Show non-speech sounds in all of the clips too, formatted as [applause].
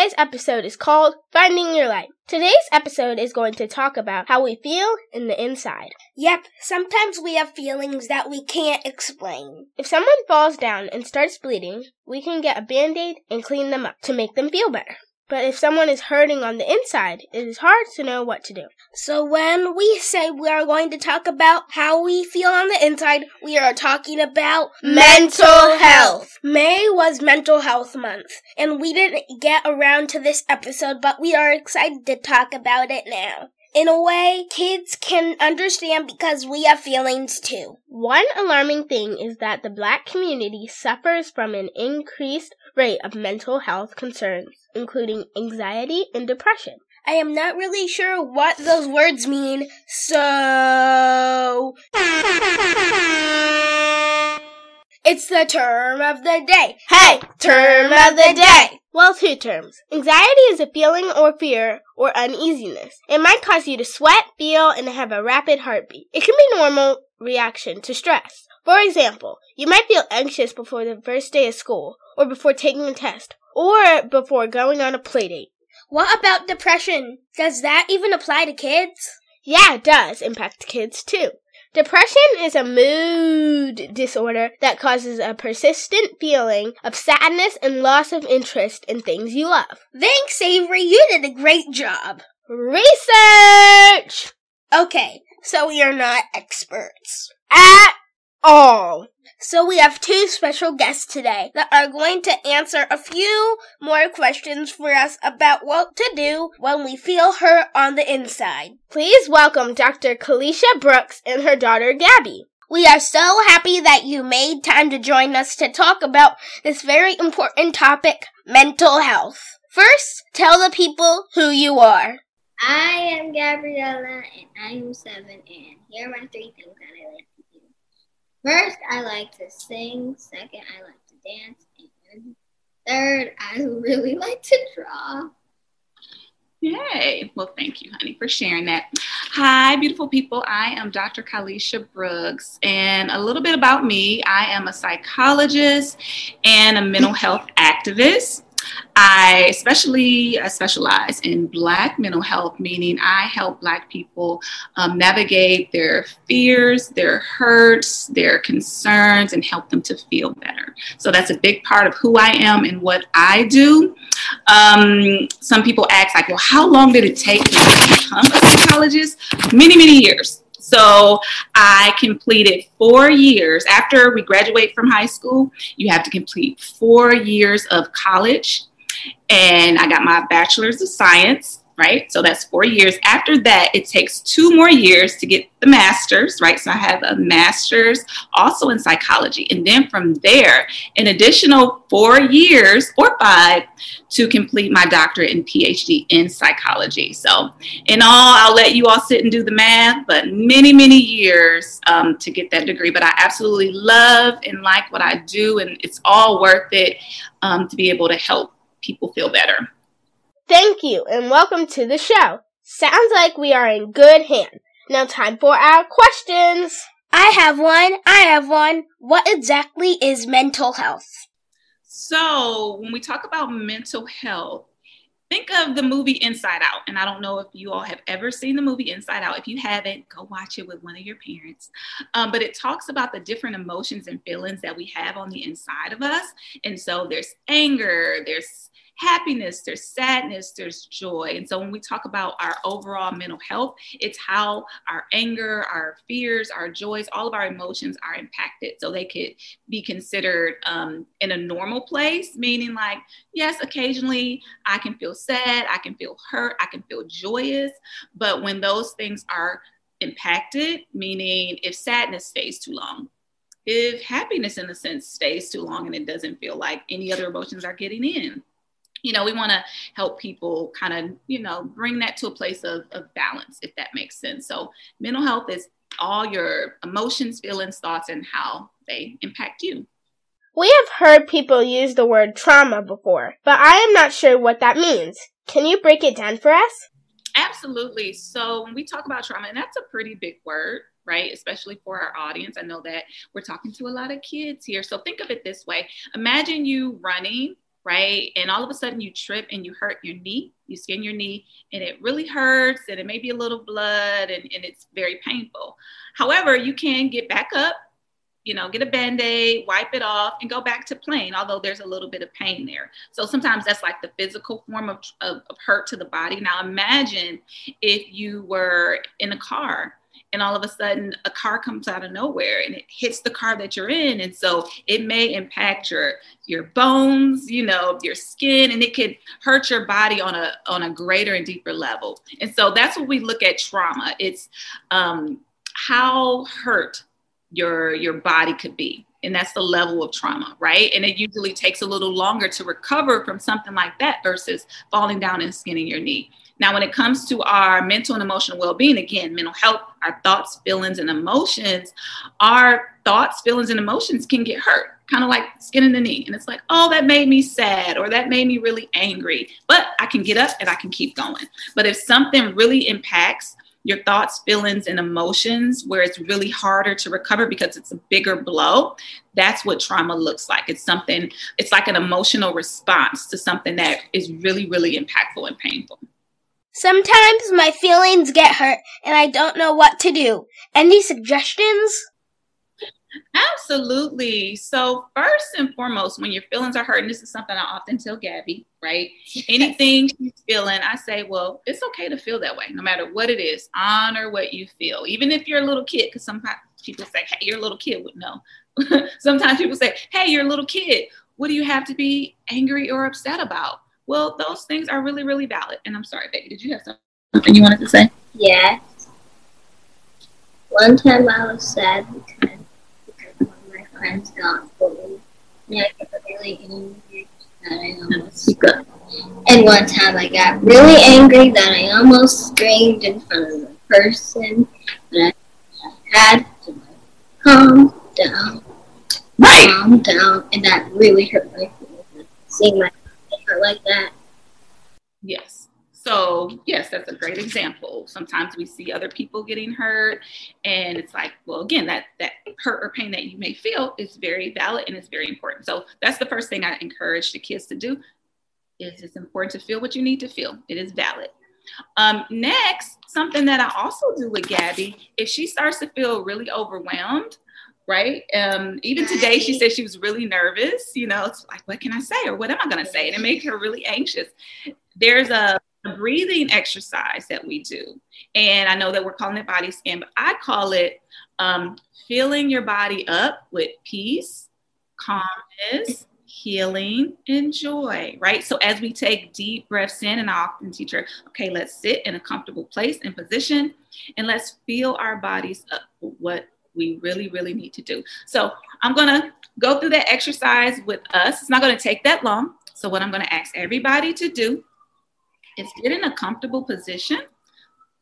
Today's episode is called Finding Your Light. Today's episode is going to talk about how we feel in the inside. Yep, sometimes we have feelings that we can't explain. If someone falls down and starts bleeding, we can get a band aid and clean them up to make them feel better. But if someone is hurting on the inside, it is hard to know what to do. So when we say we are going to talk about how we feel on the inside, we are talking about Mental health. May was mental health month, and we didn't get around to this episode, but we are excited to talk about it now. In a way, kids can understand because we have feelings too. One alarming thing is that the black community suffers from an increased rate of mental health concerns, including anxiety and depression. I am not really sure what those words mean, so. It's the term of the day. Hey, term of the day. Well, two terms. Anxiety is a feeling or fear or uneasiness. It might cause you to sweat, feel, and have a rapid heartbeat. It can be normal reaction to stress. For example, you might feel anxious before the first day of school, or before taking a test, or before going on a playdate. What about depression? Does that even apply to kids? Yeah, it does impact kids too. Depression is a mood disorder that causes a persistent feeling of sadness and loss of interest in things you love. Thanks, Avery. You did a great job. Research! Okay, so we are not experts. At all. So we have two special guests today that are going to answer a few more questions for us about what to do when we feel hurt on the inside. Please welcome Dr. Kalisha Brooks and her daughter Gabby. We are so happy that you made time to join us to talk about this very important topic, mental health. First, tell the people who you are. I am Gabriella and I am seven and here are my three things that I like. First, I like to sing. Second, I like to dance. And third, I really [laughs] like to draw. Yay. Well, thank you, honey, for sharing that. Hi, beautiful people. I am Dr. Kalisha Brooks, and a little bit about me I am a psychologist and a mental health activist. I especially specialize in Black mental health, meaning I help Black people um, navigate their fears, their hurts, their concerns, and help them to feel better. So that's a big part of who I am and what I do. Um, some people ask, like, well, how long did it take to become a psychologist? Many, many years. So I completed four years. After we graduate from high school, you have to complete four years of college. And I got my bachelor's of science right? So that's four years. After that, it takes two more years to get the master's, right? So I have a master's also in psychology. And then from there, an additional four years or five to complete my doctorate and PhD in psychology. So, in all, I'll let you all sit and do the math, but many, many years um, to get that degree. But I absolutely love and like what I do, and it's all worth it um, to be able to help people feel better. Thank you and welcome to the show. Sounds like we are in good hands. Now time for our questions. I have one. I have one. What exactly is mental health? So, when we talk about mental health, think of the movie Inside Out. And I don't know if you all have ever seen the movie Inside Out. If you haven't, go watch it with one of your parents. Um, but it talks about the different emotions and feelings that we have on the inside of us. And so there's anger, there's happiness, there's sadness, there's joy. And so when we talk about our overall mental health, it's how our anger, our fears, our joys, all of our emotions are impacted. So they could be considered um, in a normal place, meaning like, yes, occasionally I can feel sad, I can feel hurt, I can feel joyous. But when those things are impacted, meaning if sadness stays too long, if happiness in a sense stays too long and it doesn't feel like any other emotions are getting in you know, we want to help people kind of, you know, bring that to a place of, of balance, if that makes sense. So, mental health is all your emotions, feelings, thoughts, and how they impact you. We have heard people use the word trauma before, but I am not sure what that means. Can you break it down for us? Absolutely. So, when we talk about trauma, and that's a pretty big word, right? Especially for our audience. I know that we're talking to a lot of kids here. So, think of it this way Imagine you running right? And all of a sudden you trip and you hurt your knee, you skin your knee, and it really hurts and it may be a little blood and, and it's very painful. However, you can get back up, you know, get a band aid, wipe it off, and go back to playing, although there's a little bit of pain there. So sometimes that's like the physical form of, of, of hurt to the body. Now imagine if you were in a car and all of a sudden a car comes out of nowhere and it hits the car that you're in. And so it may impact your your bones you know your skin and it could hurt your body on a on a greater and deeper level. And so that's what we look at trauma. It's um, how hurt your your body could be. And that's the level of trauma right? And it usually takes a little longer to recover from something like that versus falling down and skinning your knee now, when it comes to our mental and emotional well being, again, mental health, our thoughts, feelings, and emotions, our thoughts, feelings, and emotions can get hurt, kind of like skin in the knee. And it's like, oh, that made me sad or that made me really angry. But I can get up and I can keep going. But if something really impacts your thoughts, feelings, and emotions, where it's really harder to recover because it's a bigger blow, that's what trauma looks like. It's something, it's like an emotional response to something that is really, really impactful and painful. Sometimes my feelings get hurt and I don't know what to do. Any suggestions? Absolutely. So, first and foremost, when your feelings are hurt, and this is something I often tell Gabby, right? Anything she's feeling, I say, well, it's okay to feel that way, no matter what it is. Honor what you feel, even if you're a little kid, because sometimes people say, hey, you're a little kid. Would know. [laughs] sometimes people say, hey, you're a little kid. What do you have to be angry or upset about? Well, those things are really, really valid. And I'm sorry, baby, did you have something you wanted to say? Yes. One time I was sad because, because one of my friends got bullied. And I got really angry that I almost And one time I got really angry that I almost screamed in front of the person. But I had to calm down. Right. Calm down. And that really hurt my feelings. Seeing my like that. Yes. So, yes, that's a great example. Sometimes we see other people getting hurt, and it's like, well, again, that that hurt or pain that you may feel is very valid and it's very important. So, that's the first thing I encourage the kids to do. Is it's important to feel what you need to feel. It is valid. Um, next, something that I also do with Gabby, if she starts to feel really overwhelmed, right? Um, even today, she said she was really nervous. You know, it's like, what can I say or what am I going to say? And it made her really anxious. There's a, a, breathing exercise that we do. And I know that we're calling it body scan, but I call it um, filling your body up with peace, calmness, healing, and joy, right? So as we take deep breaths in, and I often teach her, okay, let's sit in a comfortable place and position, and let's feel our bodies up. with What we really, really need to do. So I'm gonna go through that exercise with us. It's not gonna take that long. So what I'm gonna ask everybody to do is get in a comfortable position,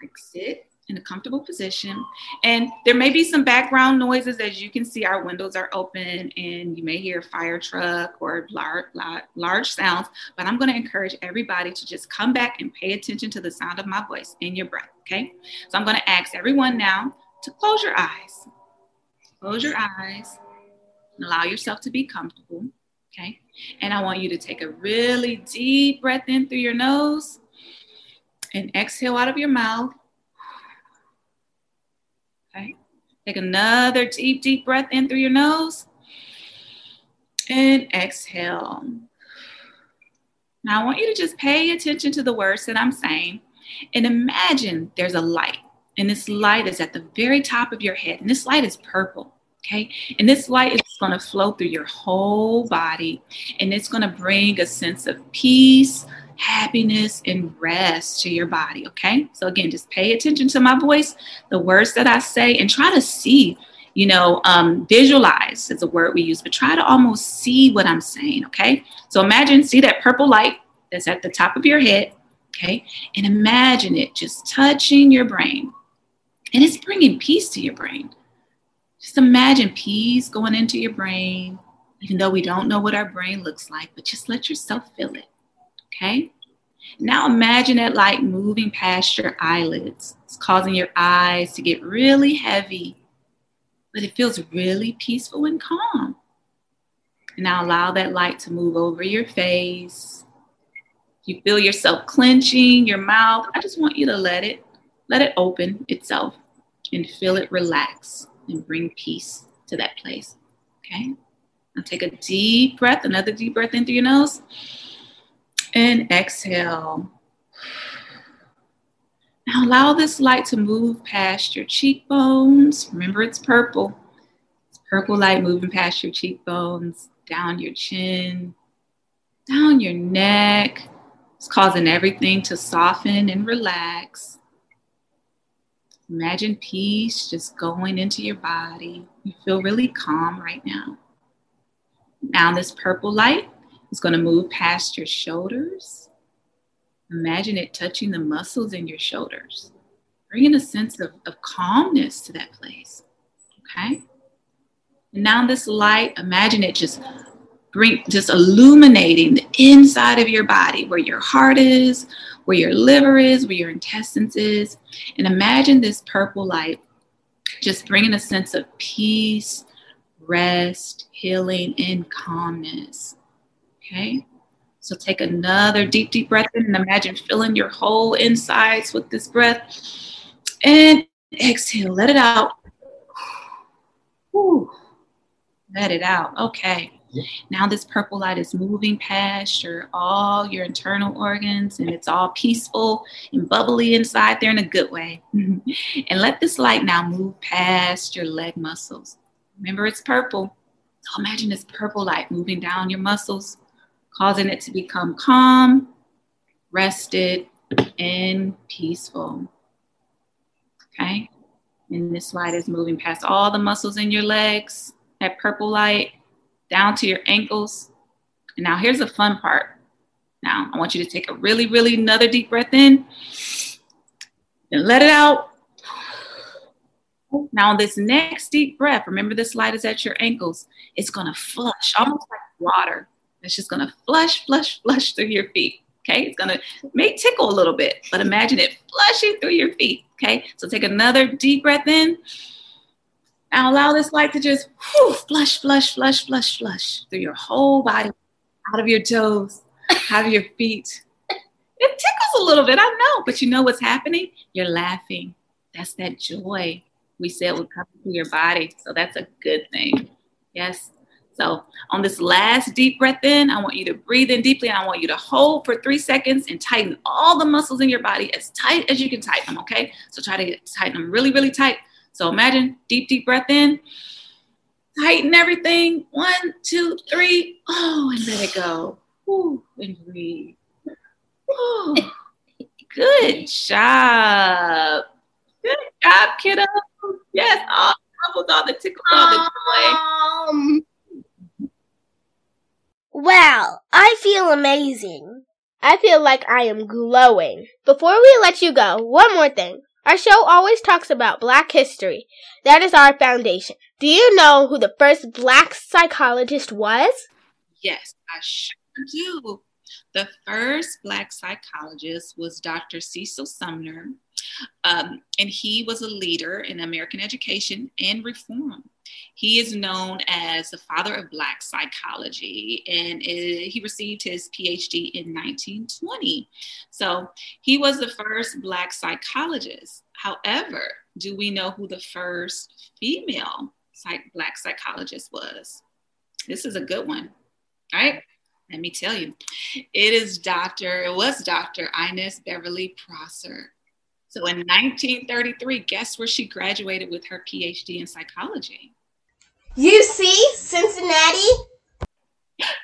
like sit in a comfortable position. And there may be some background noises as you can see our windows are open and you may hear fire truck or large, large sounds, but I'm gonna encourage everybody to just come back and pay attention to the sound of my voice and your breath, okay? So I'm gonna ask everyone now to close your eyes. Close your eyes and allow yourself to be comfortable. Okay. And I want you to take a really deep breath in through your nose and exhale out of your mouth. Okay. Take another deep, deep breath in through your nose and exhale. Now, I want you to just pay attention to the words that I'm saying and imagine there's a light and this light is at the very top of your head. And this light is purple. Okay. And this light is going to flow through your whole body. And it's going to bring a sense of peace, happiness, and rest to your body. Okay. So, again, just pay attention to my voice, the words that I say, and try to see, you know, um, visualize is a word we use, but try to almost see what I'm saying. Okay. So, imagine, see that purple light that's at the top of your head. Okay. And imagine it just touching your brain and it's bringing peace to your brain. Just imagine peace going into your brain, even though we don't know what our brain looks like, but just let yourself feel it. Okay? Now imagine that light moving past your eyelids. It's causing your eyes to get really heavy, but it feels really peaceful and calm. Now allow that light to move over your face. You feel yourself clenching your mouth. I just want you to let it, let it open itself and feel it relax and bring peace to that place. Okay? Now take a deep breath, another deep breath in through your nose. And exhale. Now allow this light to move past your cheekbones. Remember, it's purple. It's purple light moving past your cheekbones, down your chin, down your neck. It's causing everything to soften and relax. Imagine peace just going into your body. You feel really calm right now. Now, this purple light is going to move past your shoulders. Imagine it touching the muscles in your shoulders, bringing a sense of, of calmness to that place. Okay? And now, this light, imagine it just bring just illuminating the inside of your body where your heart is where your liver is where your intestines is. And imagine this purple light just bringing a sense of peace rest healing and calmness. Okay? So take another deep deep breath in and imagine filling your whole insides with this breath. And exhale let it out. Whew. let it out. Okay now this purple light is moving past your all your internal organs and it's all peaceful and bubbly inside there in a good way. [laughs] and let this light now move past your leg muscles. Remember it's purple. So imagine this purple light moving down your muscles, causing it to become calm, rested, and peaceful. Okay? And this light is moving past all the muscles in your legs, that purple light down to your ankles. And now here's the fun part. Now I want you to take a really, really another deep breath in and let it out. Now on this next deep breath, remember this light is at your ankles. It's gonna flush almost like water. It's just gonna flush, flush, flush through your feet. Okay, it's gonna may tickle a little bit, but imagine it flushing through your feet. Okay, so take another deep breath in now allow this light to just whew, flush, flush, flush, flush, flush through your whole body, out of your toes, out of your feet. It tickles a little bit, I know, but you know what's happening? You're laughing. That's that joy we said would come through your body. So that's a good thing. Yes. So on this last deep breath in, I want you to breathe in deeply and I want you to hold for three seconds and tighten all the muscles in your body as tight as you can tighten them, okay? So try to tighten them really, really tight so imagine deep, deep breath in. Tighten everything. One, two, three. Oh, and let it go. Ooh, and breathe. Oh, good job. Good job, kiddo. Yes, all the all the tickles, all the joy. Um, wow, I feel amazing. I feel like I am glowing. Before we let you go, one more thing. Our show always talks about black history. That is our foundation. Do you know who the first black psychologist was? Yes, I sure do. The first black psychologist was Dr. Cecil Sumner, um, and he was a leader in American education and reform. He is known as the father of Black psychology, and he received his PhD in 1920. So he was the first Black psychologist. However, do we know who the first female psych- Black psychologist was? This is a good one, right? Let me tell you, it is Dr. It was Dr. Inez Beverly Prosser. So in 1933, guess where she graduated with her PhD in psychology? UC Cincinnati.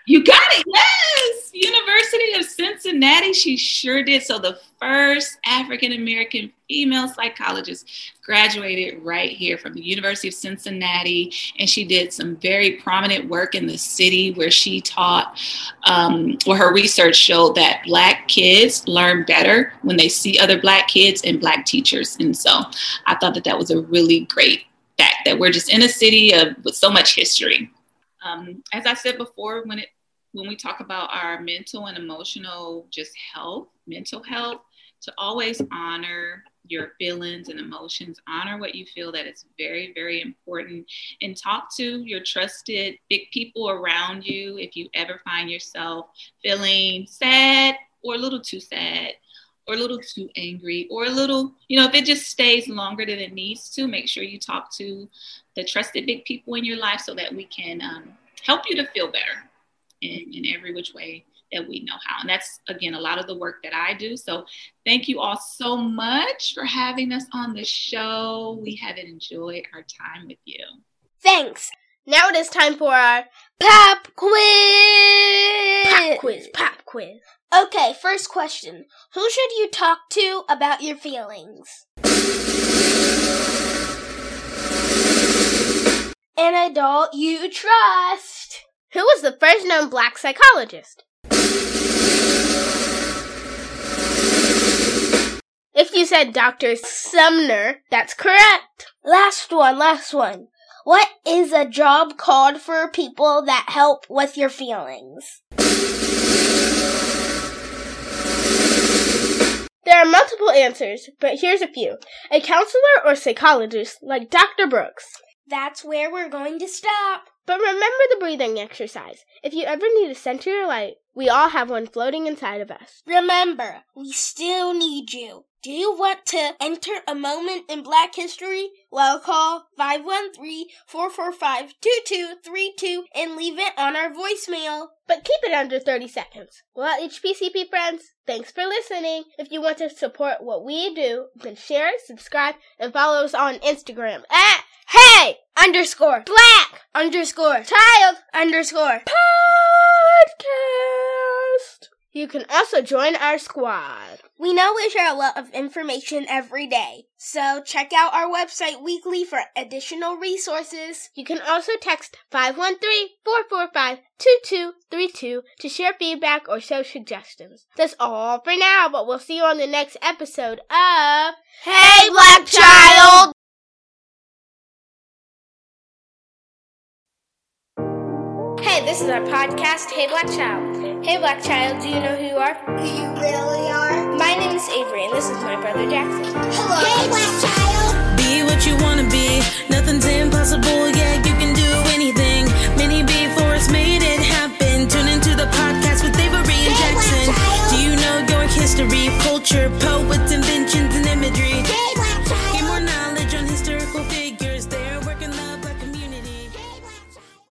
You got it. Yes. University of Cincinnati. She sure did. So the first African American female psychologist graduated right here from the University of Cincinnati. And she did some very prominent work in the city where she taught, um, where her research showed that Black kids learn better when they see other Black kids and Black teachers. And so I thought that that was a really great fact that we're just in a city of, with so much history. Um, as I said before, when it when we talk about our mental and emotional just health, mental health, to always honor your feelings and emotions. Honor what you feel that is very, very important. And talk to your trusted big people around you if you ever find yourself feeling sad or a little too sad or a little too angry or a little, you know, if it just stays longer than it needs to, make sure you talk to the trusted big people in your life so that we can um, help you to feel better in, in every which way that we know how. And that's, again, a lot of the work that I do. So thank you all so much for having us on the show. We have enjoyed our time with you. Thanks. Now it is time for our pop quiz. Pop quiz. Pop quiz. Okay, first question. Who should you talk to about your feelings? An adult you trust. Who was the first known black psychologist? If you said Dr. Sumner, that's correct. Last one, last one. What is a job called for people that help with your feelings? There are multiple answers, but here's a few. A counselor or psychologist like Dr. Brooks. That's where we're going to stop. But remember the breathing exercise. If you ever need to center your light, we all have one floating inside of us. Remember, we still need you. Do you want to enter a moment in Black history? Well, call 513-445-2232 and leave it on our voicemail. But keep it under 30 seconds. Well, HBCP friends, thanks for listening. If you want to support what we do, then share, subscribe, and follow us on Instagram at Hey underscore Black underscore Child underscore Podcast. You can also join our squad. We know we share a lot of information every day, so check out our website weekly for additional resources. You can also text 513-445-2232 to share feedback or show suggestions. That's all for now, but we'll see you on the next episode of Hey Black Child! Hey, this is our podcast, Hey Black Child. Hey Black Child, do you know who you are? Who you really are? My name is Avery, and this is my brother Jackson. Hello. Hey Black Child! Be what you wanna be, nothing's impossible, yeah, you can do anything. Many before us made it happen. Tune into the podcast with Avery and hey, Jackson. Do you know your history, culture, poets, inventions?